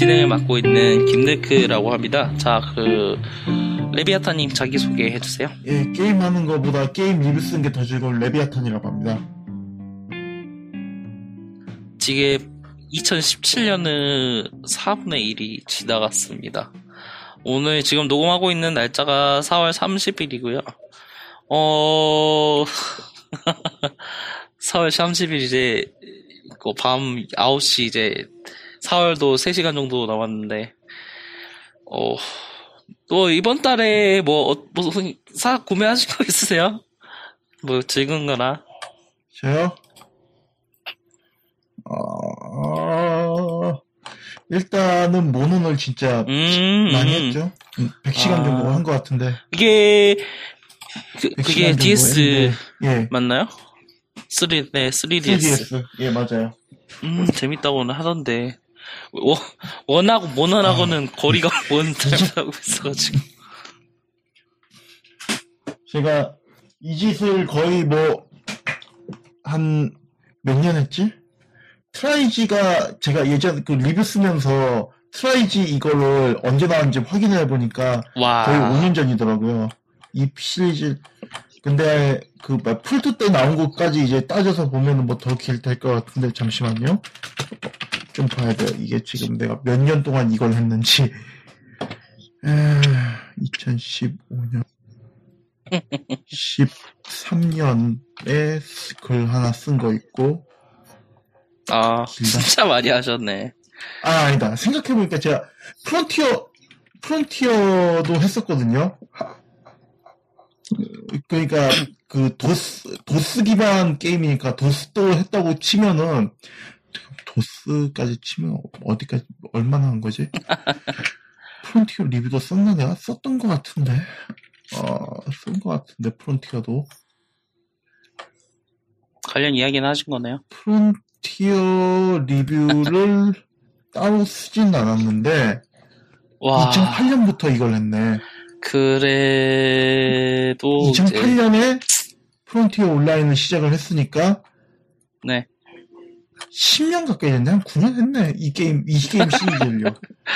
진행을 맡고 있는 김데크라고 합니다. 자, 그 레비아타님 자기 소개 해 주세요. 예, 게임 하는 것보다 게임 리뷰 쓰는 게 더 즐거운 레비아탄이라고 합니다. 지금 2017년은 4분의 1이 지나갔습니다. 오늘 지금 녹음하고 있는 날짜가 4월 30일이고요. 어, 4월 30일 이제 그밤 9시 이제 4월도 3시간 정도 남았는데 어, 또 이번 달에 뭐 어, 무슨 사 구매하신 거 있으세요? 뭐 즐거운 거나 저요? 어, 일단은 모논을 진짜 음, 많이 음. 했죠. 100시간 아. 정도 한 것 같은데. 이게 그, 100시간 그게 정도 DS 했는데, 예. 맞나요? 3, 네, 3DS. 3DS. 예, 맞아요. 음, 재밌다고는 하던데. 워, 원하고 몬헌하고는 아. 거리가 먼 잘못하고 있어가지고. 제가 이 짓을 거의 뭐, 한, 몇 년 했지? 트라이지가 제가 예전 그 리뷰 쓰면서 트라이지 이거를 언제 나왔는지 확인해 보니까 와. 거의 5년 전이더라고요. 이 시리즈. 근데 그 풀트 때 나온 것까지 이제 따져서 보면은 뭐 더 길 될 것 같은데 잠시만요. 좀 봐야 돼요. 이게 지금 내가 몇 년 동안 이걸 했는지. 에, 2015년. 13년에 글 하나 쓴 거 있고. 아. 진짜 많이 하셨네. 아, 아니다. 생각해보니까 제가 프론티어, 프론티어도 했었거든요. 그러니까 그 도스, 도스 기반 게임이니까 도스도 했다고 치면은, 도스까지 치면 어디까지, 얼마나 한 거지? 프론티어 리뷰도 썼나? 내가 썼던 것 같은데. 어, 쓴것 같은데, 프론티어도. 관련 이야기는 하신 거네요. 프론티어 리뷰를 따로 쓰진 않았는데, 와. 2008년부터 이걸 했네. 그래도. 이제, 2008년에 프론티어 온라인을 시작을 했으니까 네. 10년 가까이 됐네. 한 9년 했네. 이 게임, 이 게임 시리즈를요.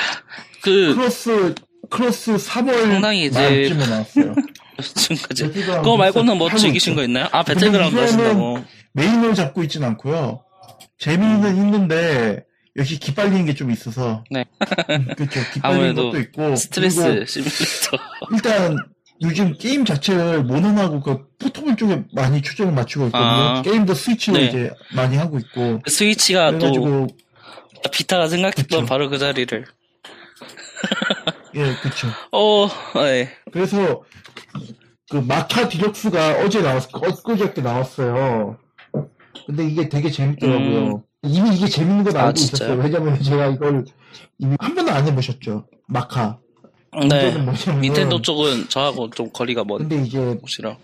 그, 크로스, 크로스 3월 상당히 이제- 말쯤에 나왔어요. 지금까지. 배틀그라운드 그거 말고는 뭐 즐기신. 거 있나요? 아, 배틀그라운드 하신다고. 메인을 잡고 있진 않고요. 재미는 있는데, 역시 기빨리는 게 좀 있어서. 네. 그렇죠. 기빨리는 아무래도 것도 있고. 스트레스 시뮬레이터. 일단 요즘 게임 자체를 모논하고 그 포터블 쪽에 많이 초점을 맞추고 있거든요. 아. 게임도 스위치로 네. 이제 많이 하고 있고. 스위치가 또, 그래가지고 비타가 생각했던 그쵸. 바로 그 자리를. 예, 그쵸. 어, 네. 그래서 그 마카 디럭스가 어제 나왔, 엊그저께 나왔어요. 근데 이게 되게 재밌더라고요. 이미 이게 재밌는 건 음. 아, 알고 진짜요? 있었어요. 왜냐면 제가 이걸 이미 한 번도 안 해보셨죠. 마카. 네. 닌텐도 쪽은 저하고 좀 거리가 먼 근데 이제 곳이라.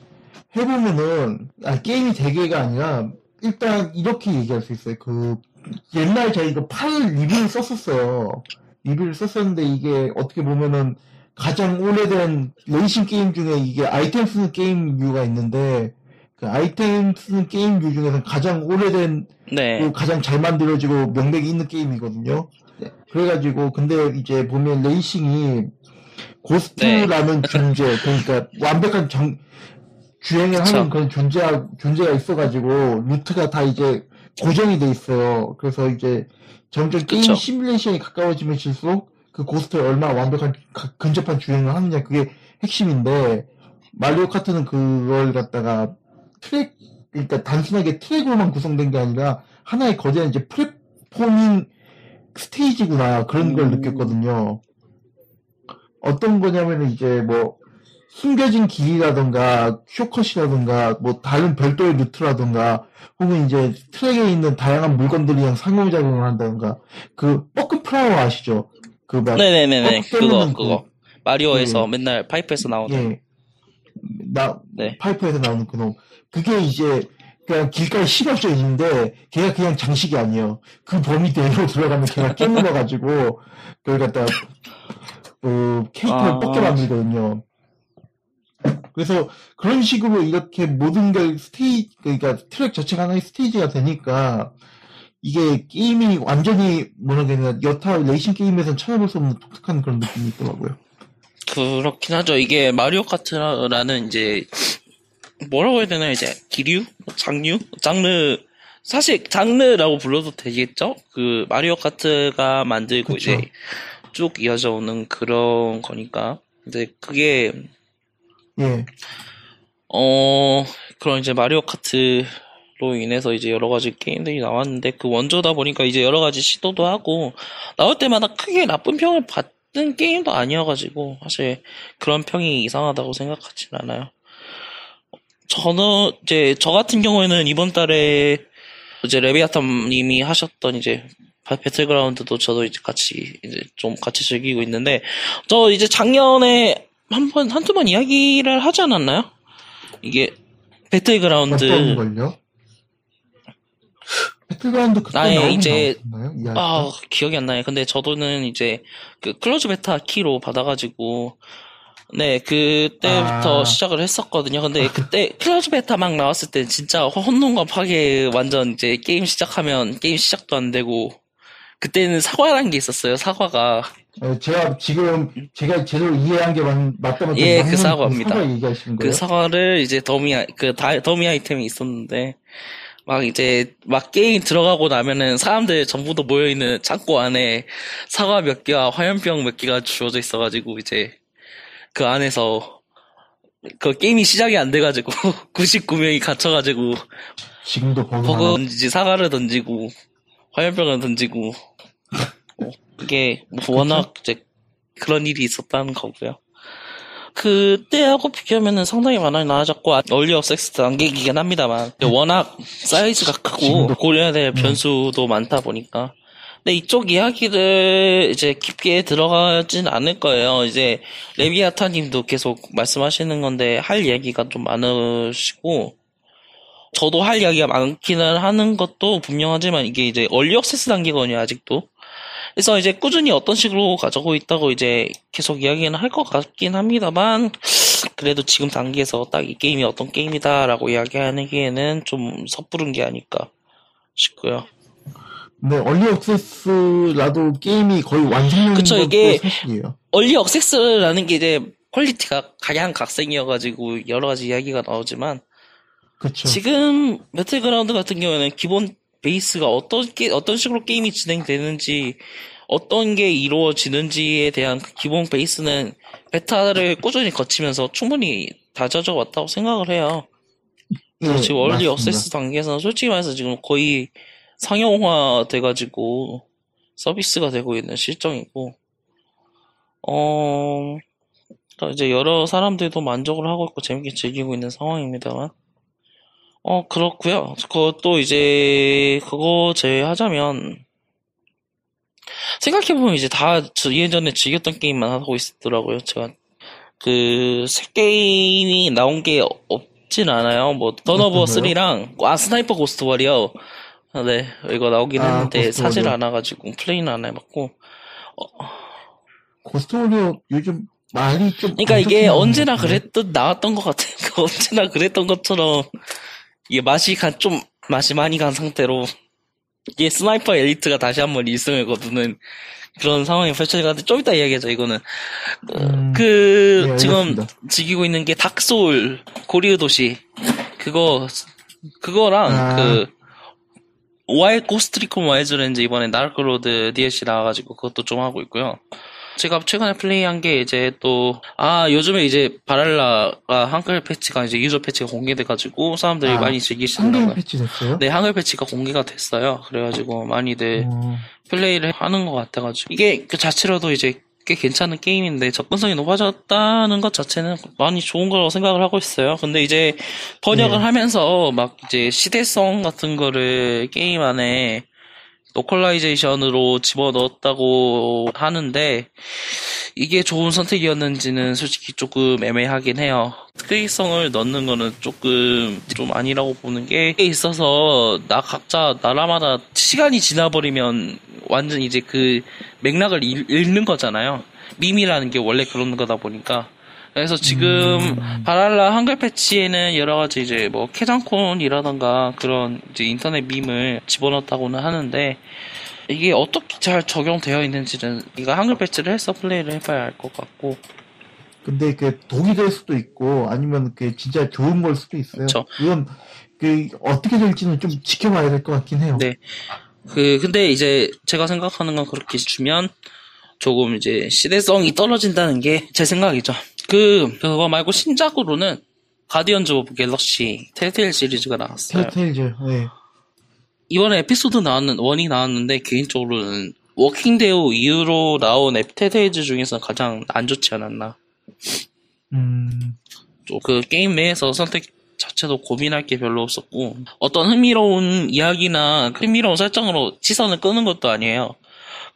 해보면은 아, 게임이 대개가 아니라 일단 이렇게 얘기할 수 있어요. 그 옛날 저희 이거 팔 리뷰를 썼었어요. 리뷰를 썼었는데 이게 어떻게 보면은 가장 오래된 레이싱 게임 중에 이게 아이템 쓰는 게임 류가 있는데 그 아이템 쓰는 게임 류 중에서 가장 오래된 네. 그 가장 잘 만들어지고 명맥이 있는 게임이거든요. 그래가지고 근데 이제 보면 레이싱이 ghost라는 존재 그러니까 완벽한 정 주행을 그쵸. 하는 그런 존재가 존재가 있어가지고 루트가 다 이제 고정이 돼 있어요. 그래서 이제 점점 게임 그쵸. 시뮬레이션이 가까워지면 질수록 그 ghost에 얼마나 완벽한 가- 근접한 주행을 하느냐 그게 핵심인데 마리오 카트는 그걸 갖다가 트랙 그러니까 단순하게 트랙으로만 구성된 게 아니라 하나의 거대한 이제 platforming 스테이지구나 그런 걸 음. 느꼈거든요. 어떤 거냐면은 이제 뭐 숨겨진 길이라던가 shortcut이라던가 뭐 다른 별도의 루트라던가 혹은 이제 트랙에 있는 다양한 물건들이랑 상호작용을 한다던가 그 버크 플라워 아시죠? 그막 네네네네. 어, 그거, 그거. 마리오에서 네. 맨날 파이프에서 나오는. 예. 나, 네. 파이프에서 나오는 그놈. 그게 이제, 그냥 길가에 실어져 있는데, 걔가 그냥 장식이 아니에요. 그 범위 내로 들어가면 걔가 깨물어가지고, 그걸 갖다, 그, 캐릭터를 아. 뽑게 만들거든요. 그래서 그런 식으로 이렇게 모든 게 스테이지, 그러니까 트랙 자체가 하나의 스테이지가 되니까, 이게 게임이 완전히 뭐라 해야 되나 여타 레이싱 게임에서는 찾아볼 수 없는 독특한 그런 느낌이 있더라고요. 그렇긴 하죠. 이게 마리오 카트라는 이제 뭐라고 해야 되나 이제 기류, 장류, 장르 사실 장르라고 불러도 되겠죠? 그 마리오 카트가 만들고 그쵸. 이제 쭉 이어져 오는 그런 거니까. 이제 그게 예, 어 그런 이제 마리오 카트로 인해서 이제 여러 가지 게임들이 나왔는데 그 원조다 보니까 이제 여러 가지 시도도 하고 나올 때마다 크게 나쁜 평을 받는 게임도 아니어가지고 사실 그런 평이 이상하다고 생각하진 않아요. 저는 이제 저 같은 경우에는 이번 달에 이제 레비아탐님이 하셨던 이제 바- 배틀그라운드도 저도 이제 같이 이제 좀 같이 즐기고 있는데 저 이제 작년에 한 번 한두 번 이야기를 하지 않았나요? 이게 배틀그라운드 걸요? 배틀그라운드 그때 나의 이제- 나왔나요? 아 기억이 안 나요. 근데 저도는 이제 그 close beta 키로 받아가지고 네 그때부터 아. 시작을 했었거든요. 근데 그때 close beta 막 나왔을 때 진짜 혼돈과 파괴 완전 이제 게임 시작하면 게임 시작도 안 되고 그때는 사과라는 게 있었어요. 사과가 어, 제가 지금 제가 제대로 이해한 게 맞, 맞다면 좀 예, 그 사과입니다. 사과 그 거예요? 사과를 이제 더미 그 다- 더미 아이템이 있었는데 막 이제 막 게임 들어가고 나면은 사람들 전부 다 모여 있는 창고 안에 사과 몇 개와 화염병 몇 개가 주어져 있어가지고 이제 그 안에서 그 게임이 시작이 안 돼가지고 99명이 갇혀가지고 지금도 버그 던지지 사과를 던지고 화염병을 던지고 어, 그게 뭐 워낙 이제 그런 일이 있었다는 거고요. 그때하고 비교하면은 상당히 많이 나아졌고 얼리 억세스 단계이긴 합니다만 워낙 사이즈가 크고 고려해야 될 네. 변수도 많다 보니까 근데 이쪽 이야기를 이제 깊게 들어가진 않을 거예요. 이제 레비아타님도 계속 말씀하시는 건데 할 얘기가 좀 많으시고 저도 할 이야기가 많기는 하는 것도 분명하지만 이게 이제 얼리 억세스 단계거든요 아직도. 그래서 이제 꾸준히 어떤 식으로 가져고 있다고 이제 계속 이야기는 할 것 같긴 합니다만 그래도 지금 단계에서 딱 이 게임이 어떤 게임이다라고 이야기하기에는 좀 섣부른 게 아닐까 싶고요. 근데 얼리 억세스라도 게임이 거의 완성된 그쵸, 이게- 사실이에요. 얼리 억세스라는 게 이제 퀄리티가 가장 각색이어가지고 여러 가지 이야기가 나오지만 그렇죠. 지금 배틀그라운드 같은 경우에는 기본 베이스가 어떤 게 어떤 식으로 게임이 진행되는지 어떤 게 이루어지는지에 대한 그 기본 베이스는 beta를 꾸준히 거치면서 충분히 다져져 왔다고 생각을 해요. 그래서 지금 early access 단계에서는 솔직히 말해서 지금 거의 상용화 돼가지고 서비스가 되고 있는 실정이고, 어, 그러니까 이제 여러 사람들도 만족을 하고 있고 재밌게 즐기고 있는 상황입니다만, 어, 그렇고요 그것도 이제, 그거 제외하자면, 생각해보면 이제 다 저- 예전에 즐겼던 게임만 하고 있더라고요. 제가 그, 새 게임이 나온 게 없진 않아요. 뭐, 거요? 3랑, 아, 스나이퍼 고스트 워리어. 아, 네, 이거 나오긴 아, 했는데, 고스트 사질 워리어. 안 와가지고, 플레이는 안 해봤고. 고스트오리오 요즘 말이 좀 그러니까 안 이게 언제나. 그랬던, 나왔던 것 같아요. 그 언제나 그랬던 것처럼, 이게 맛이 간, 좀, 맛이 많이 간 상태로, 이게 스나이퍼 엘리트가 다시 한번 1승을 거두는 그런 상황이 펼쳐지는데, 좀 이따 이야기하죠, 이거는. 음, 그, 네, 지금. 즐기고 있는 게 닥소울, 고리우 도시. 그거, 그거랑 아. 그, 와이, 고스트리콘 와이즈렌즈 이번에 나르크로드 DLC 나와가지고 그것도 좀 하고 있고요. 제가 최근에 플레이한 게 이제 또, 아, 요즘에 이제 바랄라가 한글 패치가 이제 유저 패치가 공개돼가지고 사람들이 아, 많이 한글 즐기시더라고요. 패치 됐어요? 네, 한글 패치가 공개가 됐어요. 그래가지고 많이들 어, 플레이를 하는 것 같아가지고 이게 그 자체로도 이제 꽤 괜찮은 게임인데 접근성이 높아졌다는 것 자체는 많이 좋은 거라고 생각을 하고 있어요. 근데 이제 번역을 네. 하면서 막 이제 시대성 같은 거를 게임 안에 localization으로 집어넣었다고 하는데 이게 좋은 선택이었는지는 솔직히 조금 애매하긴 해요. 특이성을 넣는 거는 조금 좀 아니라고 보는 게 있어서 나 각자 나라마다 시간이 지나버리면 완전 이제 그 맥락을 잃, 잃는 거잖아요. 밈이라는 게 원래 그런 거다 보니까 그래서 지금 음. 바랄라 한글 패치에는 여러 가지 이제 뭐 캐장콘이라던가 그런 이제 인터넷 밈을 집어넣었다고는 하는데 이게 어떻게 잘 적용되어 있는지는 이거 한글 패치를 해서 플레이를 해봐야 알 것 같고 근데 그 독이 될 수도 있고 아니면 그 진짜 좋은 걸 수도 있어요. 그쵸. 이건 그 어떻게 될지는 좀 지켜봐야 될 것 같긴 해요. 네. 그 근데 이제 제가 생각하는 건 그렇게 주면 조금 이제 시대성이 떨어진다는 게 제 생각이죠. 그 그거 말고 신작으로는 가디언즈 오브 갤럭시 텔테일 시리즈가 나왔어요. 텔테일즈. 네. 이번에 에피소드 나왔는 one이 나왔는데 개인적으로는 워킹 데드 이후로 나온 텔테일즈 중에서 가장 안 좋지 않았나. 음. 좀그 게임 내에서 선택 자체도 고민할 게 별로 없었고 어떤 흥미로운 이야기나 흥미로운 설정으로 시선을 끄는 것도 아니에요.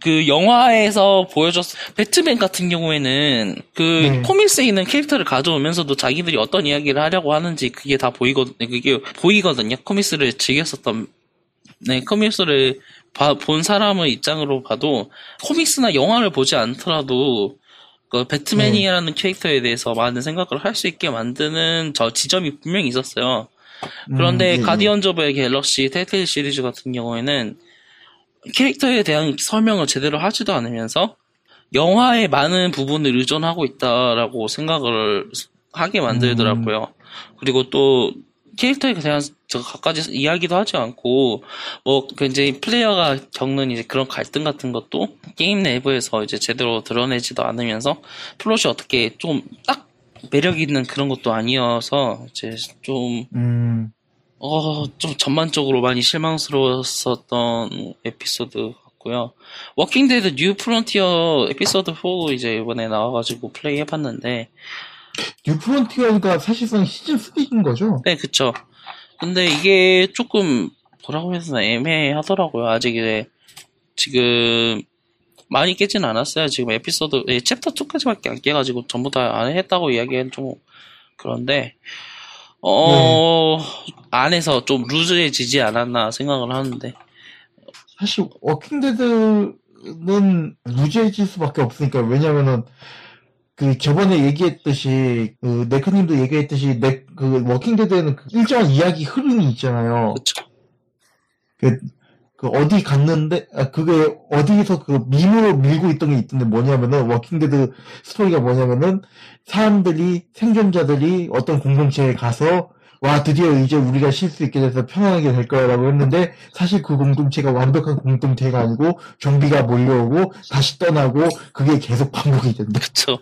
그 영화에서 보여줬 배트맨 같은 경우에는 그 네. 코믹스에 있는 캐릭터를 가져오면서도 자기들이 어떤 이야기를 하려고 하는지 그게 다 보이거든 그게 보이거든요. 코믹스를 즐겼었던 네 코믹스를 봐- 본 사람의 입장으로 봐도 코믹스나 영화를 보지 않더라도 그 배트맨이라는 캐릭터에 대해서 많은 생각을 할 수 있게 만드는 저 지점이 분명히 있었어요. 그런데 음, 예, 예. 가디언즈 오브 갤럭시 텔테일 시리즈 같은 경우에는 캐릭터에 대한 설명을 제대로 하지도 않으면서 영화의 많은 부분을 의존하고 있다라고 생각을 하게 만들더라고요. 그리고 또 캐릭터에 대한 저 갖가지 이야기도 하지 않고 뭐 굉장히 플레이어가 겪는 이제 그런 갈등 같은 것도 게임 내부에서 이제 제대로 드러내지도 않으면서 플롯이 어떻게 좀 딱 매력 있는 그런 것도 아니어서 이제 좀 음. 어, 좀 전반적으로 많이 실망스러웠었던 에피소드 같고요. 워킹데드 뉴 프론티어 에피소드 4 이제 이번에 나와가지고 플레이 해봤는데, 뉴 프론티어가 사실상 시즌 3인 거죠? 네, 그쵸. 근데 이게 조금, 뭐라고 되나, 애매하더라고요. 아직 이제, 지금, 많이 깨진 않았어요. 지금 에피소드, 예, 챕터 2까지밖에 안 깨가지고 전부 다 안 했다고 이야기는 좀, 그런데, 어, 안에서 좀 loose해지지 않았나 생각을 하는데, 사실 워킹데드는 loose해질 수밖에 없으니까 왜냐면은 그 저번에 얘기했듯이 그 네크님도 얘기했듯이 네, 그 워킹 데드에는 그 일정한 이야기 흐름이 있잖아요. 그쵸. 그, 그 어디 갔는데 아, 그게 어디에서 그 밈으로 밀고 있던 게 있던데 뭐냐면은 워킹데드 스토리가 뭐냐면은 사람들이 생존자들이 어떤 공동체에 가서 와 드디어 이제 우리가 쉴 수 있게 돼서 편안하게 될 거야라고 했는데 사실 그 공동체가 완벽한 공동체가 아니고 좀비가 몰려오고 다시 떠나고 그게 계속 반복이 된다. 그쵸.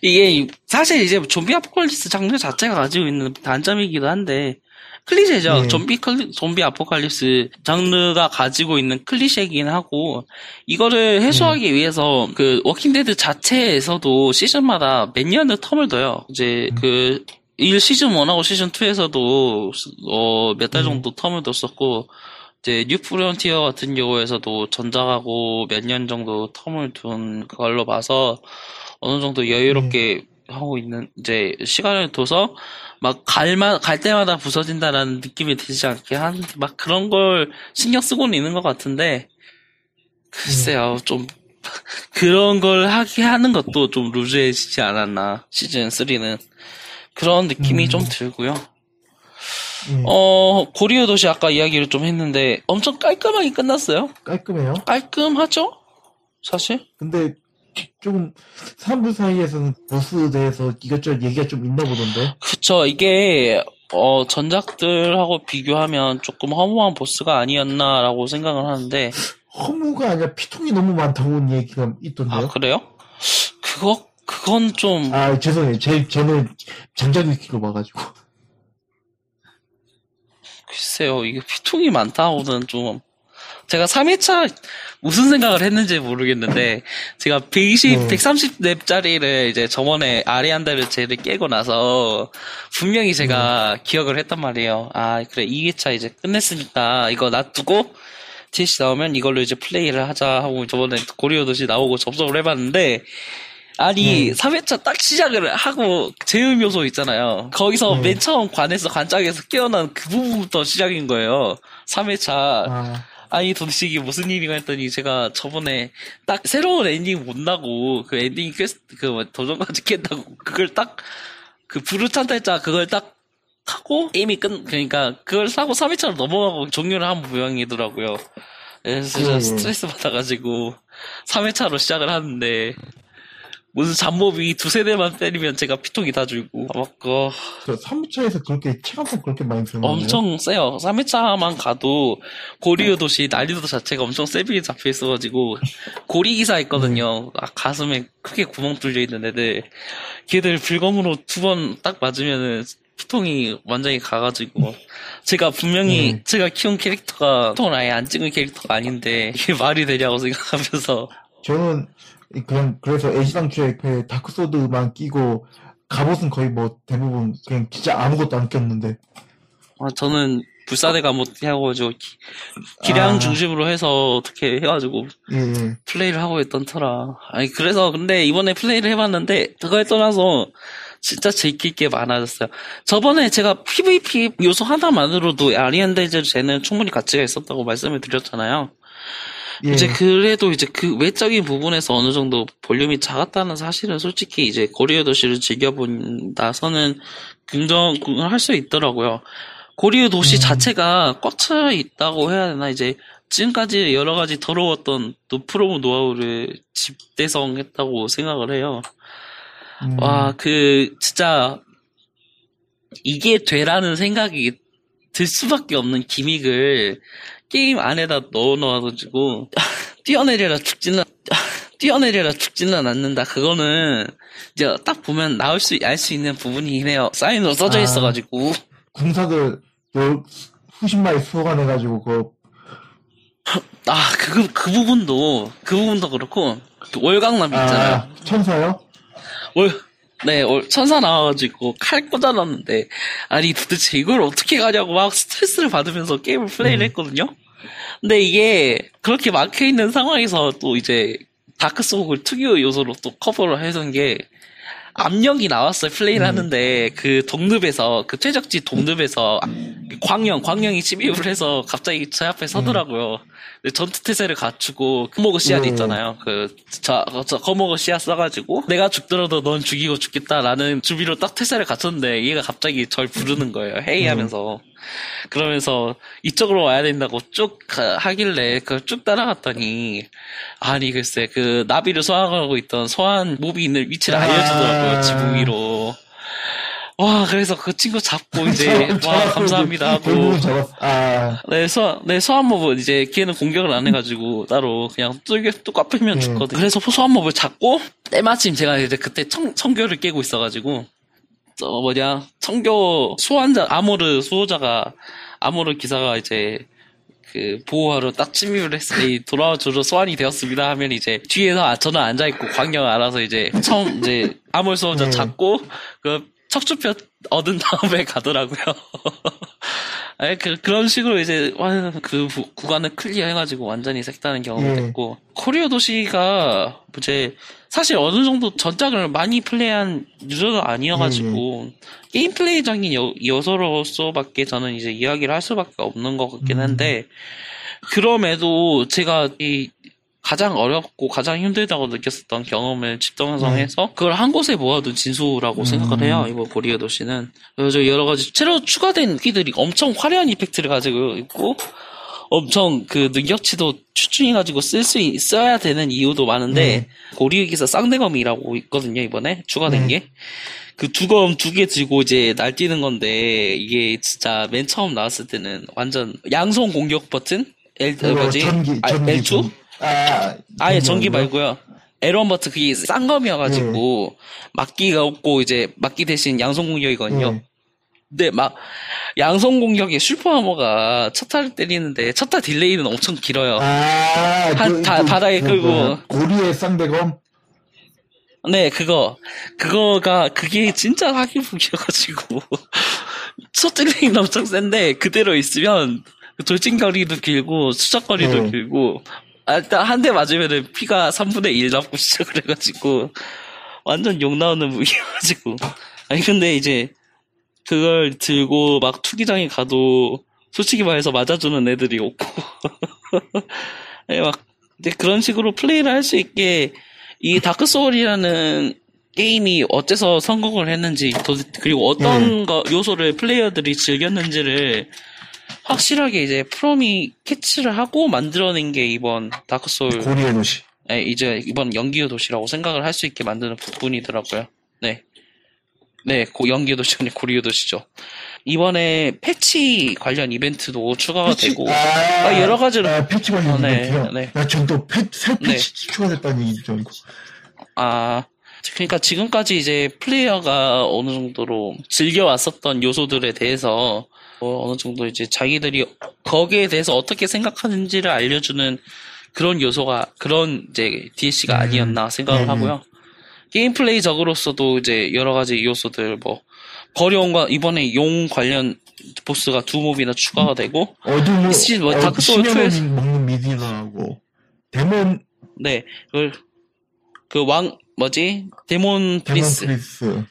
이게, 사실 이제 좀비 아포칼립스 장르 자체가 가지고 있는 단점이기도 한데, 클리셰죠. 네. 좀비 클리, 좀비 아포칼립스 장르가 가지고 있는 클리셰이긴 하고, 이거를 해소하기 위해서, 그, Walking Dead 자체에서도 시즌마다 몇 년을 term을 둬요. 이제, 그, 1 시즌 1하고 시즌 2에서도, 어, 몇달 음. 정도 term을 뒀었고, 이제 New Frontier 같은 경우에서도 전작하고 몇 년 정도 term을 둔 걸로 봐서 어느 정도 여유롭게 하고 있는 이제 시간을 둬서 막 갈마 갈 때마다 부서진다라는 느낌이 들지 않게 하는 막 그런 걸 신경 쓰고는 있는 것 같은데 글쎄요 좀 그런 걸 하게 하는 것도 좀 루즈해지지 않았나 시즌 3는 그런 느낌이 음. 좀 들고요. 예, 어, 고리오 도시 아까 이야기를 좀 했는데 엄청 깔끔하게 끝났어요. 깔끔해요. 깔끔하죠? 사실? 근데 조금 사람들 사이에서는 보스에 대해서 이것저것 얘기가 좀 있나 보던데. 그쵸. 이게 어, 전작들하고 비교하면 조금 허무한 보스가 아니었나라고 생각을 하는데 허무가 아니라 피통이 너무 많다고 얘기가 있던데요. 아 그래요? 그거 그건 좀 아, 죄송해요. 제, 저는 장작 위키로 봐가지고. 글쎄요, 이게 피통이 많다고는 좀 제가 3회차 무슨 생각을 했는지 모르겠는데 제가 120, 네. 130렙짜리를 이제 저번에 아리안다를 제를 깨고 나서 분명히 제가 기억을 했단 말이에요. 아 그래 2회차 이제 끝냈으니까 이거 놔두고 DLC 나오면 이걸로 이제 플레이를 하자 하고 저번에 고리오 도시 나오고 접속을 해봤는데 아니 네. 3회차 딱 시작을 하고 제음 요소 있잖아요. 거기서 네. 맨 처음 관에서 관짝에서 깨어난 그 부분부터 시작인 거예요. 3회차 아, 아니 도대체 이게 무슨 일인가 했더니 제가 저번에 딱 새로운 엔딩 못 나고 그 엔딩 퀘스트 그뭐 도전까지 깼다고 그걸 딱 그 부르찬 달자 그걸 딱 하고 게임이 끝 그러니까 그걸 사고 3회차로 넘어가고 종료를 한 모양이더라고요. 그래서 진짜 예, 예. 스트레스 받아가지고 3회차로 시작을 하는데 무슨 잡몹이 두세 대만 때리면 제가 피통이 다 줄고 아, 맞고 저 3차에서 그렇게 체감상 그렇게 많이 거예요? 엄청 세요. 3회차만 가도 고리우 도시 난이도 자체가 엄청 세비에 잡혀 있어가지고 고리 기사 있거든요. 아, 가슴에 크게 구멍 뚫려 있는 애들. 걔들 불검으로 두 번 딱 맞으면은 피통이 완전히 가가지고 제가 분명히 음. 제가 키운 캐릭터가 피통을 아예 안 찍은 캐릭터가 아닌데 이게 말이 되냐고 생각하면서 저는 그냥 그래서 애시당초에 그 다크 소드만 끼고 갑옷은 거의 뭐 대부분 그냥 진짜 아무것도 안 꼈는데 아, 저는 불사대가 못 해가지고 기- 기량 아. 중심으로 해서 어떻게 해가지고 예, 예. 플레이를 하고 있던 터라. 아니, 그래서, 근데 이번에 플레이를 해봤는데, 그거에 떠나서, 진짜 즐길 게 많아졌어요. 저번에 제가 PVP 요소 하나만으로도 아리엔데즈 쟤는 충분히 가치가 있었다고 말씀을 드렸잖아요. 예. 이제 그래도 이제 그 외적인 부분에서 어느 정도 볼륨이 작았다는 사실은 솔직히 이제 고리오 도시를 즐겨본다서는 긍정을 할 수 있더라고요. 고리오 도시 음. 자체가 꽉 차 있다고 해야 되나 이제 지금까지 여러 가지 더러웠던 또 프로모 노하우를 집대성했다고 생각을 해요. 음, 와, 그, 진짜, 이게 되라는 생각이 들 수밖에 없는 기믹을 게임 안에다 넣어 넣어가지고, 뛰어내려라 죽지는, 뛰어내려라 죽지는 않는다. 그거는, 이제 딱 보면 나올 수, 알 수 있는 부분이긴 해요. 사인으로 써져 아. 있어가지고. 군사들 열 수십 마리 수거해가지고 그 아, 그, 그 부분도, 그 부분도 그렇고, 그 월강남 있잖아요. 아, 천사요? 월, 네, 월- 천사 나와가지고 칼 꽂아놨는데, 아니 도대체 이걸 어떻게 가냐고 막 스트레스를 받으면서 게임을 플레이를 음. 했거든요? 근데 이게 그렇게 막혀있는 상황에서 또 이제 다크소울 특유 요소로 또 커버를 해둔 게, 압력이 나왔어요, 플레이를 음. 하는데, 그 동늪에서, 그 최적지 동늪에서, 광영, 광영이 침입을 해서 갑자기 제 앞에 서더라고요. 근데 전투 태세를 갖추고, 커먹어 씨앗 음. 있잖아요. 그, 저, 저 커먹어 씨앗 써가지고, 내가 죽더라도 넌 죽이고 죽겠다라는 주비로 딱 태세를 갖췄는데, 얘가 갑자기 절 부르는 거예요. 헤이 음. 하면서. 그러면서, 이쪽으로 와야 된다고 쭉 가- 하길래, 그걸 쭉 따라갔더니, 아니, 글쎄, 그, 나비를 소환하고 있던 소환 몹이 있는 위치를 아. 알려주더라고요, 지붕 위로. 와, 그래서 그 친구 잡고 이제, 와, 감사합니다 하고. 잡았어. 아, 네, 소, 네, 소환몹은 이제 걔는 공격을 안 해가지고 따로 그냥 뚫게 또 깎으면 음. 죽거든. 그래서 소환몹을 잡고 때마침 제가 이제 그때 청, 청교를 깨고 있어가지고 저 뭐냐 청교 소환자 아모르 수호자가 아모르 기사가 이제 그 보호하러 딱 침입을 했으니 돌아와주러 소환이 되었습니다 하면 이제 뒤에서 아, 저는 앉아 있고 광경 알아서 이제 처음 이제 아모르 수호자 네. 잡고 그 척추뼈 얻은 다음에 가더라고요. 아니, 그, 그런 식으로 이제, 와, 그 부- 구간을 클리어 해가지고 완전히 색다른 경험을 예. 했고, 고리의 도시가, 이제, 사실 어느 정도 전작을 많이 플레이한 유저가 아니어가지고, 게임 플레이적인 요, 요소로서밖에 저는 이제 이야기를 할 수밖에 없는 것 같긴 음. 한데, 그럼에도 제가 이, 가장 어렵고 가장 힘들다고 느꼈었던 경험을 집정해서 그걸 한 곳에 모아둔 진수라고 음. 생각을 해요. 이번 고리아 도시는. 그래서 여러 가지 새로 추가된 무기들이 엄청 화려한 이펙트를 가지고 있고 엄청 그 능력치도 추중해가지고 쓸 수 써야 되는 이유도 많은데 고리아 기사 쌍대검이라고 있거든요 이번에 추가된 네. 게. 그 두검 두 개 들고 이제 날뛰는 건데 이게 진짜 맨 처음 나왔을 때는 완전 양손 공격 버튼 L 뭐지 전기, 아, 전기. L2 전- 아, 아예 전기? 말고요. L1 버튼 그게 쌍검이어가지고 막기가 없고 이제 막기 대신 양손 공격이거든요. 예. 근데 막 양손 공격에 super armor가 첫타를 때리는데 첫타 delay는 엄청 길어요. 아, 한- 다- 바닥에 끌고. 뭐야, 고리의 쌍대검? 네, 그거 그거가 그게 진짜 사기 무기여가지고 첫 delay는 엄청 센데 그대로 있으면 돌진 거리도 길고 수작 거리도 네. 길고 아, 일단 한 대 맞으면은 피가 3분의 1 남고 시작을 해가지고 완전 욕 나오는 무기여가지고 아니 근데 이제 그걸 들고 막 투기장에 가도 솔직히 말해서 맞아주는 애들이 없고 네, 막 그런 식으로 플레이를 할 수 있게 이 Dark Souls이라는 게임이 어째서 성공을 했는지 도- 그리고 어떤 거 요소를 플레이어들이 즐겼는지를 확실하게 이제 From이 캐치를 하고 만들어낸 게 이번 Dark Souls 고리의 도시. 네, 이제 이번 연기의 도시라고 생각을 할 수 있게 만드는 부분이더라고요. 네. 네, 고 연기의 도시 아니 고리의 도시죠. 이번에 패치 관련 이벤트도 추가가 패치- 되고 아, 아, 여러 가지로- 아, 패치 관련 어, 네, 이벤트요. 네. 나 전또 새 네. 패치 추가됐다는 얘기죠. 이거. 아, 그러니까 지금까지 이제 플레이어가 어느 정도로 즐겨왔었던 요소들에 대해서 어, 어느 정도 이제 자기들이 거기에 대해서 어떻게 생각하는지를 알려주는 그런 요소가 그런 이제 DLC가 음, 아니었나 생각을 음, 하고요. 게임 플레이적으로서도 이제 여러 가지 요소들 뭐 버려온과 이번에 용 관련 보스가 두 몹이나 추가가 되고 어둠, 이 뭐, Dark Souls 심연을 2에서 먹는 미디르하고 demon, 네, 그걸 그왕 뭐지 Demon Prince Prince.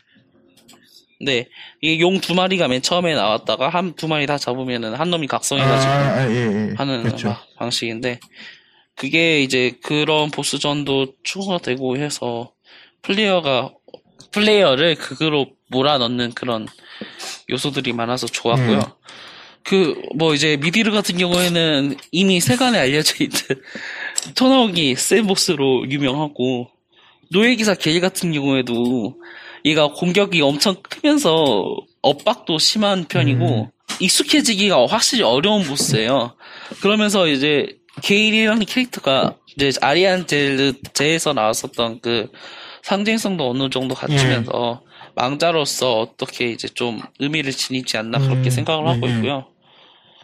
네, 이게 용 두 마리가 맨 처음에 나왔다가 한 두 마리 다 잡으면은 한 놈이 아, 각성해가지고 아, 예, 예. 하는 그렇죠. 막 방식인데 그게 이제 그런 보스전도 추가가 되고 해서 플레이어가 플레이어를 극으로 몰아넣는 그런 요소들이 많아서 좋았고요. 음. 그뭐 이제 미디르 같은 경우에는 이미 세간에 알려져 있는 토나오기 센 보스로 유명하고 노예기사 게일 같은 경우에도 얘가 공격이 엄청 크면서 엇박도 심한 편이고 익숙해지기가 확실히 어려운 보스예요. 그러면서 이제 게일이라는 캐릭터가 이제 아리안 젤제에서 나왔었던 그 상징성도 어느 정도 갖추면서 망자로서 어떻게 이제 좀 의미를 지니지 않나 그렇게 음, 생각을 하고 네, 네. 있고요.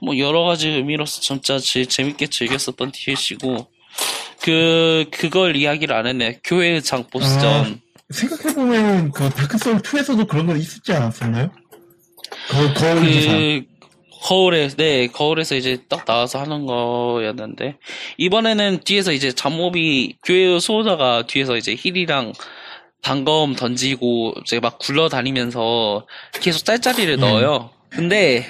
뭐 여러 가지 의미로서 진짜 제- 재밌게 즐겼었던 DLC고 그 그걸 이야기를 안 했네. 교회 장 보스전. 생각해 보면, 그, 다크 소울 2에서도 그런 건 있었지 않았었나요? 거, 거울 기사. 그 거울에 네 거울에서 이제 딱 나와서 하는 거였는데 이번에는 뒤에서 이제 잠몹이 교회 수호자가 뒤에서 이제 힐이랑 단검 던지고 이제 막 굴러다니면서 계속 짤짤이를 음. 넣어요. 근데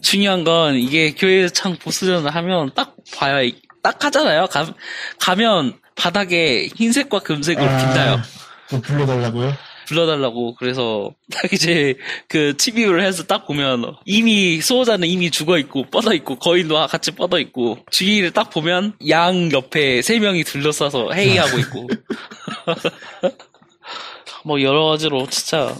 중요한 건 이게 교회 창 보스전을 하면 딱 봐요. 딱 하잖아요. 가, 가면 바닥에 흰색과 금색으로 빛나요. 또 불러달라고요? 불러달라고 그래서 딱 이제 그 TV를 해서 딱 보면 이미 수호자는 이미 죽어 있고 뻗어 있고 거인도 같이 뻗어 있고 주위를 딱 보면 양 옆에 세 명이 둘러싸서 회의하고 있고 뭐 여러 가지로 진짜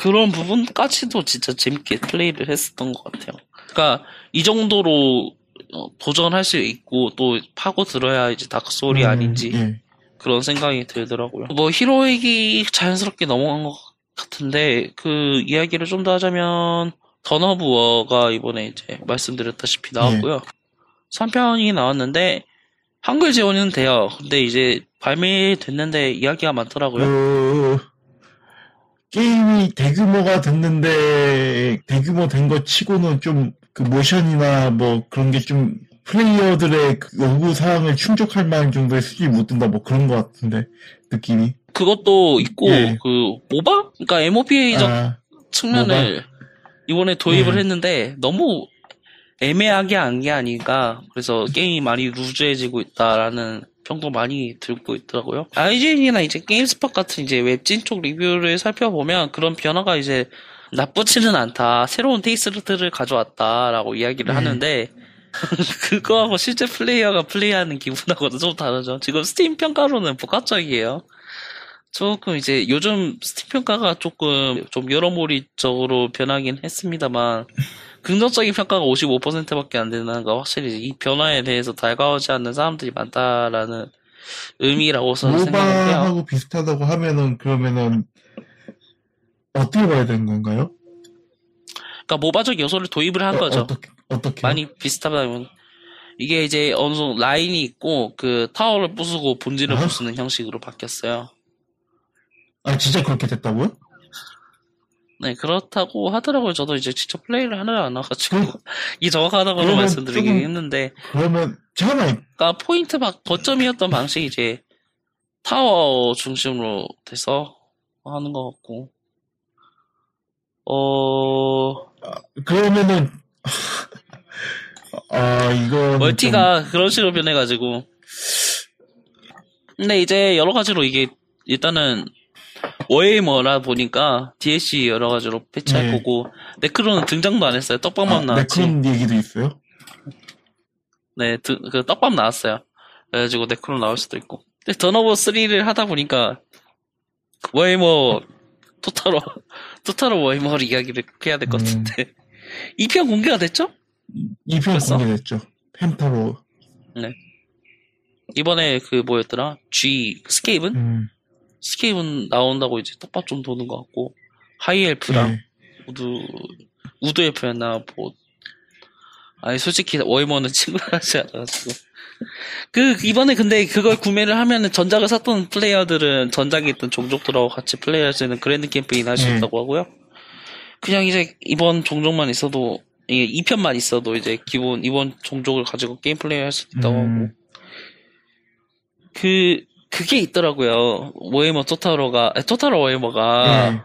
그런 부분까지도 진짜 재밌게 플레이를 했었던 것 같아요. 그러니까 이 정도로 어, 도전할 수 있고 또 파고 들어야 이제 다크 소울이 음, 아닌지 예. 그런 생각이 들더라고요. 뭐 히로에게 자연스럽게 넘어간 것 같은데 그 이야기를 좀 더 하자면 던어부어가 이번에 이제 말씀드렸다시피 나왔고요. 3편이 나왔는데 한글 지원은 돼요. 근데 이제 발매됐는데 이야기가 많더라고요. 그, 게임이 대규모가 됐는데, 대규모 된것 치고는 좀, 그 모션이나 뭐 그런 게 좀, 플레이어들의 그 요구 사항을 충족할 만한 정도의 수준이 못 된다, 뭐 그런 것 같은데, 느낌이. 그것도 있고 예. 그 모바? 그러니까 MOBA적 아, 측면을 이번에 도입을 네. 했는데 너무 애매하게 한 게 아닌가 그래서 게임이 많이 루즈해지고 있다라는 평도 많이 들고 있더라고요. IGN이나 이제 게임스팟 같은 이제 웹진 쪽 리뷰를 살펴보면 그런 변화가 이제 나쁘지는 않다. 새로운 taste를 가져왔다라고 이야기를 네. 하는데 그거하고 실제 플레이어가 플레이하는 기분하고는 좀 다르죠. 지금 스팀 평가로는 복합적이에요. 조금 이제 요즘 스팀 평가가 조금 좀 여러모리적으로 변하긴 했습니다만 긍정적인 평가가 55%밖에 안 되는 거 확실히 이 변화에 대해서 달가오지 않는 사람들이 많다라는 의미라고 저는 생각을 해요. 모바하고 비슷하다고 하면은, 그러면은, 어떻게 봐야 되는 건가요? 그러니까 모바적 요소를 도입을 한 거죠. 어떻게, 어떻게? 많이 비슷하다면 이게 이제 어느 정도 라인이 있고 그 타워를 부수고 본질을 어? 부수는 형식으로 바뀌었어요. 아, 진짜 그렇게 됐다고요? 네 그렇다고 하더라고요. 저도 이제 직접 플레이를 하느라 안 와가지고 그- 이 정확하다고 말씀드리긴 조금- 했는데 그러면, 잠깐만, 그러니까 포인트 막 거점이었던 방식이 이제 타워 중심으로 돼서 하는 것 같고 어 그러면은 아, 이거. 멀티가 그런 식으로 변해가지고. 근데 이제 여러 가지로 이게 일단은 워해머라 보니까 DLC 여러 가지로 패치할 네. 거고 네크로는 등장도 안 했어요. 떡밥만 아, 네, 나왔지. 그런 얘기도 있어요? 네, 드- 그 떡밥 나왔어요. 그래가지고 Necro 나올 수도 있고. 근데 Dawn of War 3를 하다 보니까 Warhammer Total War Total War Warhammer를 이야기를 해야 될것 음. 같은데 2편 공개가 됐죠? 2편 벌써? 공개됐죠. 펜타로. 이번에 그 뭐였더라? G Skaven? 음. Skaven 나온다고 이제 떡밥 좀 도는 것 같고 High Elf랑 네. Wood Wood Elf였나 뭐 아니 솔직히 워이머는 친구하지 않아가지고 그 이번에 근데 그걸 구매를 하면은 전작을 샀던 플레이어들은 전작에 있던 종족들하고 같이 플레이할 수 있는 Grand Campaign 할수 네. 있다고 하고요 그냥 이제 이번 종족만 있어도 이게 2편만 있어도 이제 기본 이번 종족을 가지고 게임 플레이 할수 있다고 하고 음. 그 그게 있더라고요 워이머 토타로가 아니, 토타로 워이머가 네.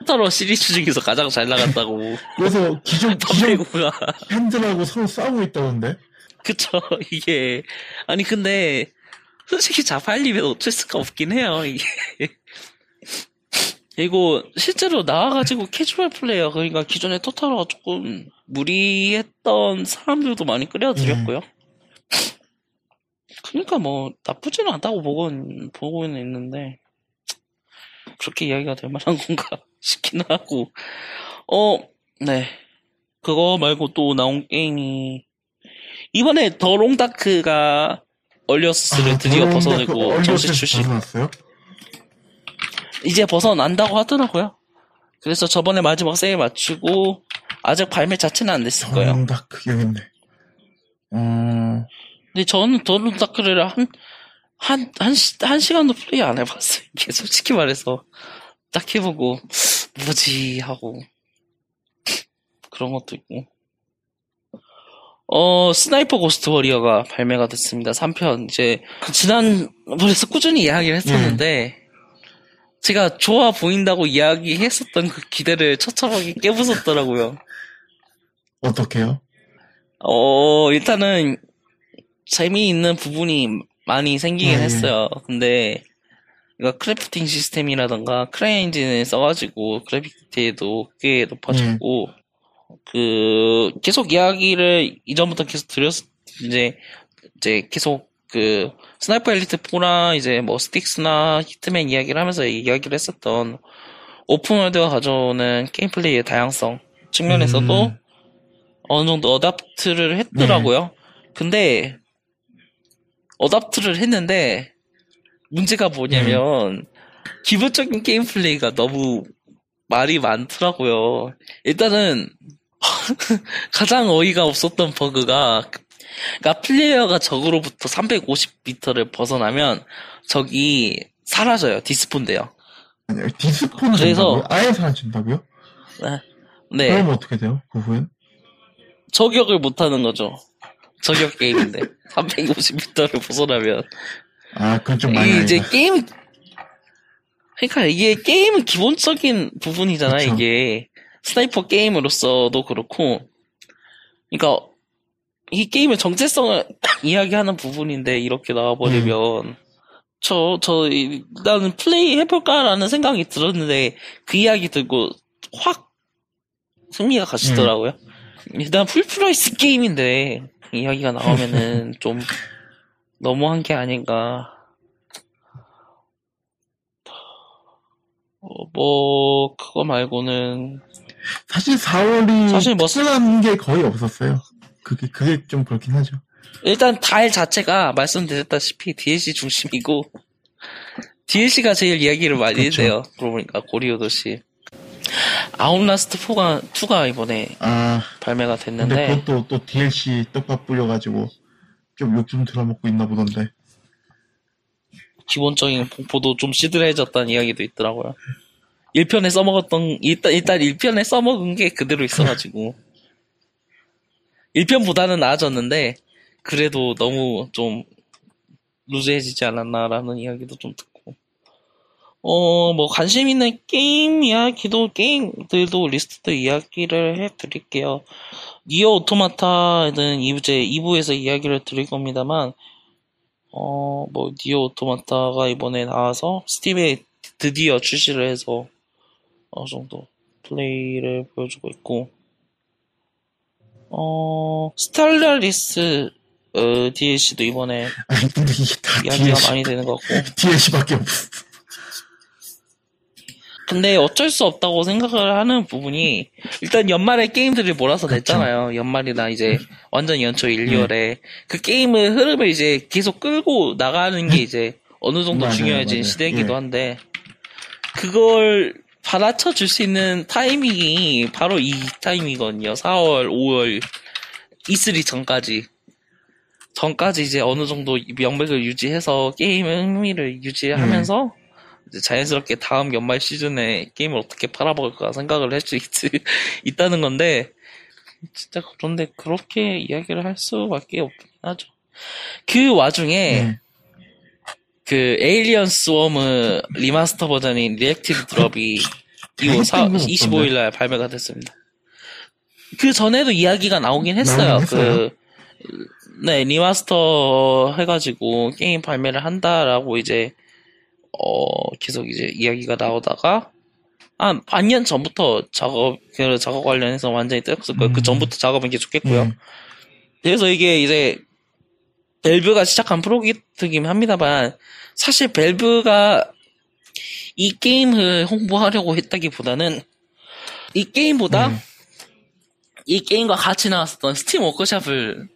토타로 시리즈 중에서 가장 잘 나갔다고 그래서 기존, 기존 팬들하고 서로 싸우고 있다던데? 그쵸 이게 아니 근데 솔직히 자팔리면 어쩔 수가 없긴 해요 이게 이거 실제로 나와가지고 캐주얼 플레이어 그러니까 기존에 토타로가 조금 무리했던 사람들도 많이 끌어들였고요. 그러니까 뭐 나쁘지는 않다고 보고는 보고는 있는데 그렇게 이야기가 될 만한 건가 싶기는 하고. 어 네. 그거 말고 또 나온 게임이 이번에 더 롱다크가 얼리어스를 드디어 벗어내고 정식 출시. 벗어났어요? 이제 벗어난다고 하더라고요. 그래서 저번에 마지막 세일 마치고 아직 발매 자체는 안 됐을 거예요. 정답 그게 있네. 어, 근데 저는 The Long Dark를 한, 한, 한, 시, 한 시간도 플레이 안 해봤어요. 이게 솔직히 말해서. 딱 해보고, 뭐지? 하고. 그런 것도 있고. 어, Sniper Ghost Warrior가 발매가 됐습니다. 3편. 이제, 그 지난번에서 꾸준히 이야기를 했었는데, 제가 좋아 보인다고 이야기했었던 그 기대를 처참하게 깨부쉈더라고요. 어떻게요? 어, 일단은, 재미있는 부분이 많이 생기긴 네. 했어요. 근데, 이거 crafting 시스템이라던가, CryEngine을 써가지고, 그래픽 디테일도 꽤 높아졌고, 그, 계속 이야기를 이전부터 계속 드렸, 이제, 이제 계속 그, Sniper Elite 4나, 이제 뭐, Styx나 Hitman 이야기를 하면서 이야기를 했었던, open world가 가져오는 게임 플레이의 다양성 측면에서도, 음, 어느 정도 adopt를 했더라고요. 근데 adopt를 했는데 문제가 뭐냐면 기본적인 게임 플레이가 너무 말이 많더라고요. 일단은 가장 어이가 없었던 버그가 그러니까 플레이어가 적으로부터 350m를 벗어나면 적이 사라져요. despawn돼요. 아니요, despawn 그래서- 준다고요? 아예 사라진다고요? 네. 그럼 어떻게 돼요? 그 후엔? 저격을 못 하는 거죠. 저격 게임인데 350m를 벗어나면 아, 그건 좀 많이 이제 아니다. 게임 그러니까 이게 게임은 기본적인 부분이잖아 그쵸. 이게 sniper 게임으로서도 그렇고 그러니까 이 게임의 정체성을 이야기하는 부분인데 이렇게 나와버리면 저, 저, 이- 나는 플레이 해볼까라는 생각이 들었는데, 그 이야기 듣고, 확, 흥미가 가시더라고요. 일단 full price 게임인데, 이야기가 나오면은 좀, 너무한 게 아닌가. 어, 뭐, 그거 말고는, 사실 4월이 사실 뭐- 특별한 게 거의 없었어요. 그게, 그게 좀 그렇긴 하죠. 일단 달 자체가 말씀드렸다시피 DLC 중심이고 DLC가 제일 이야기를 많이 그쵸. 해요. 그러고 보니까 고리오 도시 Outlast 4가 2가 이번에 아, 발매가 근데 됐는데 그것도 또 DLC 떡밥 뿌려가지고 좀 욕 좀 들어먹고 있나 보던데. 기본적인 공포도 좀 시들해졌다는 이야기도 있더라고요. 1편에 써먹었던 일단 일단 1편에 써먹은 게 그대로 있어가지고 1편보다는 나아졌는데 그래도 너무 좀 루즈해지지 않았나라는 이야기도 좀 듣고 어, 뭐, 관심 있는 게임 이야기도, 게임들도 리스트 이야기를 해 드릴게요. NieR Automata는 이제 2부에서 이야기를 드릴 겁니다만, 어, 뭐, NieR Automata가 이번에 나와서 Steam에 드디어 출시를 해서 어느 정도 플레이를 보여주고 있고, 어, 스탈라리스 어, DLC도 이번에 아니, 근데 이게 다 이야기가 DLC, 많이 되는 것 같고, DLC밖에 없어. 근데 어쩔 수 없다고 생각을 하는 부분이 일단 연말에 게임들을 몰아서 그쵸. 냈잖아요. 연말이나 이제 완전 연초 1, 2월에 그 게임의 흐름을 이제 계속 끌고 나가는 게 이제 어느 정도 맞아요, 중요해진 맞아요. 시대이기도 예. 한데 그걸 받아쳐 줄 수 있는 타이밍이 바로 이 타이밍이거든요. 4월, 5월 E3 전까지 전까지 이제 어느 정도 명맥을 유지해서 게임의 흥미를 유지하면서 이제 자연스럽게 다음 연말 시즌에 게임을 어떻게 팔아먹을까 생각을 할 수 있다는 건데 진짜 그런데 그렇게 이야기를 할 수밖에 없긴 하죠. 그 와중에 예. 그 Alien Swarm의 remaster 버전인 Reactive Drop이 이후 사- 건 25일 날 발매가 됐습니다. 그 전에도 이야기가 나오긴 했어요. 그, 네, remaster 해가지고 게임 발매를 한다라고 이제, 어, 계속 이제 이야기가 나오다가, 한 반년 전부터 작업, 그 작업 관련해서 완전히 떼었을 거예요. 그 음. 전부터 작업은 계속했고요. 예. 그래서 이게 이제 Valve가 시작한 프로젝트긴 합니다만 사실 Valve가 이 게임을 홍보하려고 했다기보다는 이 게임보다 음. 이 게임과 같이 나왔었던 Steam Workshop을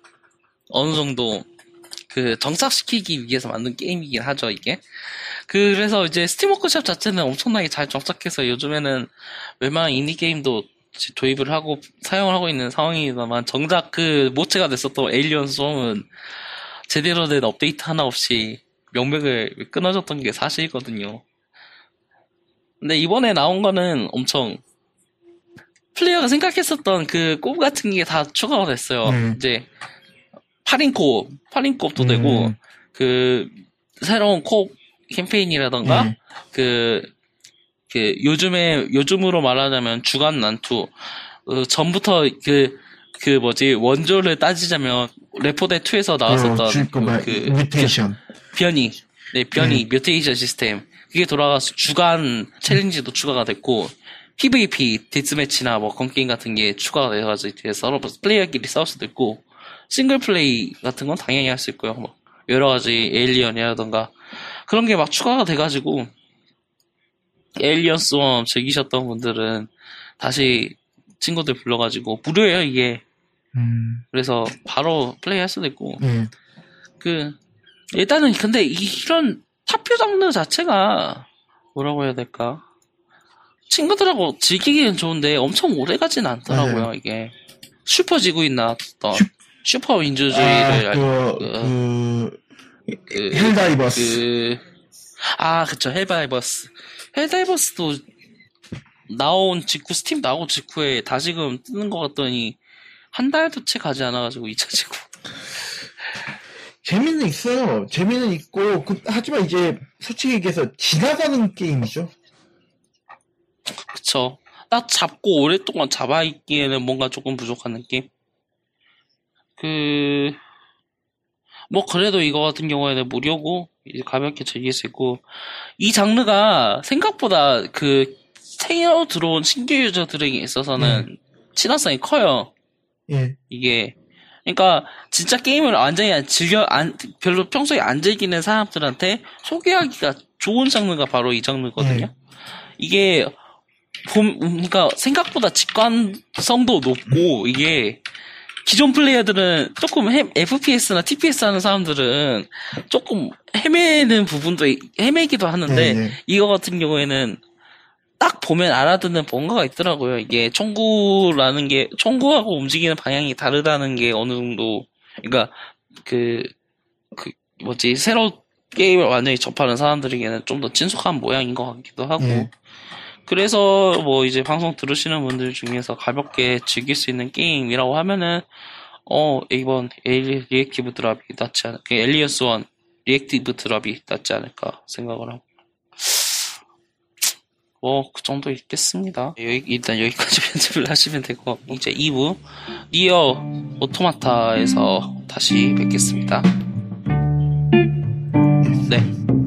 어느 정도 그 정착시키기 위해서 만든 게임이긴 하죠 이게 그래서 이제 Steam Workshop 자체는 엄청나게 잘 정착해서 요즘에는 웬만한 인디 게임도 도입을 하고 사용을 하고 있는 상황이지만 정작 그 모체가 됐었던 Alien Swarm은 제대로 된 업데이트 하나 없이 명맥을 끊어졌던 게 사실이거든요. 근데 이번에 나온 거는 엄청 플레이어가 생각했었던 그 co-op 같은 게 다 추가가 됐어요. 음. 이제 8인 co-op, 8인 co-op도 음. 되고 그 새로운 co-op 캠페인이라던가 음. 그, 그, 요즘에, 요즘으로 말하자면 주간 난투. 어, 전부터 그, 그 뭐지, 원조를 따지자면, 레포데 2에서 나왔었던 어, 말, 그, mutation. 변이. 네, 변이, 음. mutation 시스템. 그게 돌아가서 주간 challenge도 추가가 됐고, PVP, deathmatch나 뭐, gun game 같은 게 추가가 돼가지고, 이제 서로 플레이어끼리 싸울 수도 있고, 싱글 플레이 같은 건 당연히 할 수 있고요. 뭐, 여러 가지 에일리언이라던가, 그런 게 막 추가가 돼가지고, 에일리언 스웜 즐기셨던 분들은 다시 친구들 불러가지고, 무료예요, 이게. 음. 그래서 바로 플레이 할 수도 있고, 예. 그, 일단은 근데 이- 이런 타표 장르 자체가 뭐라고 해야 될까? 친구들하고 즐기기는 좋은데 엄청 오래 가진 않더라고요, 맞아요. 이게. 슈퍼 지구인 나왔던 슈- 아, 민주주의를 알- 그, 그- 그, 그, 헬다이버스. 그, 아, 그쵸, Helldivers. Helldivers도 나온 직후, 스팀 나온 직후에 다시금 뜨는 것 같더니 한 달도 채 가지 않아가지고 잊혀지고. 재미는 있어요. 재미는 있고, 그, 하지만 이제, 솔직히 얘기해서, 지나가는 게임이죠. 그쵸. 딱 잡고 오랫동안 잡아있기에는 뭔가 조금 부족한 느낌? 그, 뭐, 그래도 이거 같은 경우에는 무료고, 이제 가볍게 즐길 수 있고, 이 장르가 생각보다 그, 새로 들어온 신규 유저들에게 있어서는 친화성이 커요. 예. 이게. 그러니까, 진짜 게임을 완전히 안 즐겨, 안, 별로 평소에 안 즐기는 사람들한테 소개하기가 좋은 장르가 바로 이 장르거든요. 네. 이게, 봄, 그러니까 생각보다 직관성도 높고, 이게, 기존 플레이어들은 조금 헤- FPS나 TPS 하는 사람들은 조금 헤매는 부분도, 있- 헤매기도 하는데, 네, 네. 이거 같은 경우에는 딱 보면 알아듣는 뭔가가 있더라고요. 이게 청구라는 게, 청구하고 움직이는 방향이 다르다는 게 어느 정도, 그러니까, 그, 그, 뭐지, 새로 게임을 완전히 접하는 사람들에게는 좀 더 친숙한 모양인 것 같기도 하고, 예. 그래서 뭐 이제 방송 들으시는 분들 중에서 가볍게 즐길 수 있는 게임이라고 하면은, 어, 이번 에일리, Reactive Drop이 낫지 않을까, Alien Swarm Reactive Drop이 낫지 않을까 생각을 하고. 뭐, 그 정도 있겠습니다. 여기, 일단 여기까지 편집을 하시면 되고, 이제 2부, NieR 오토마타에서 다시 뵙겠습니다. 네.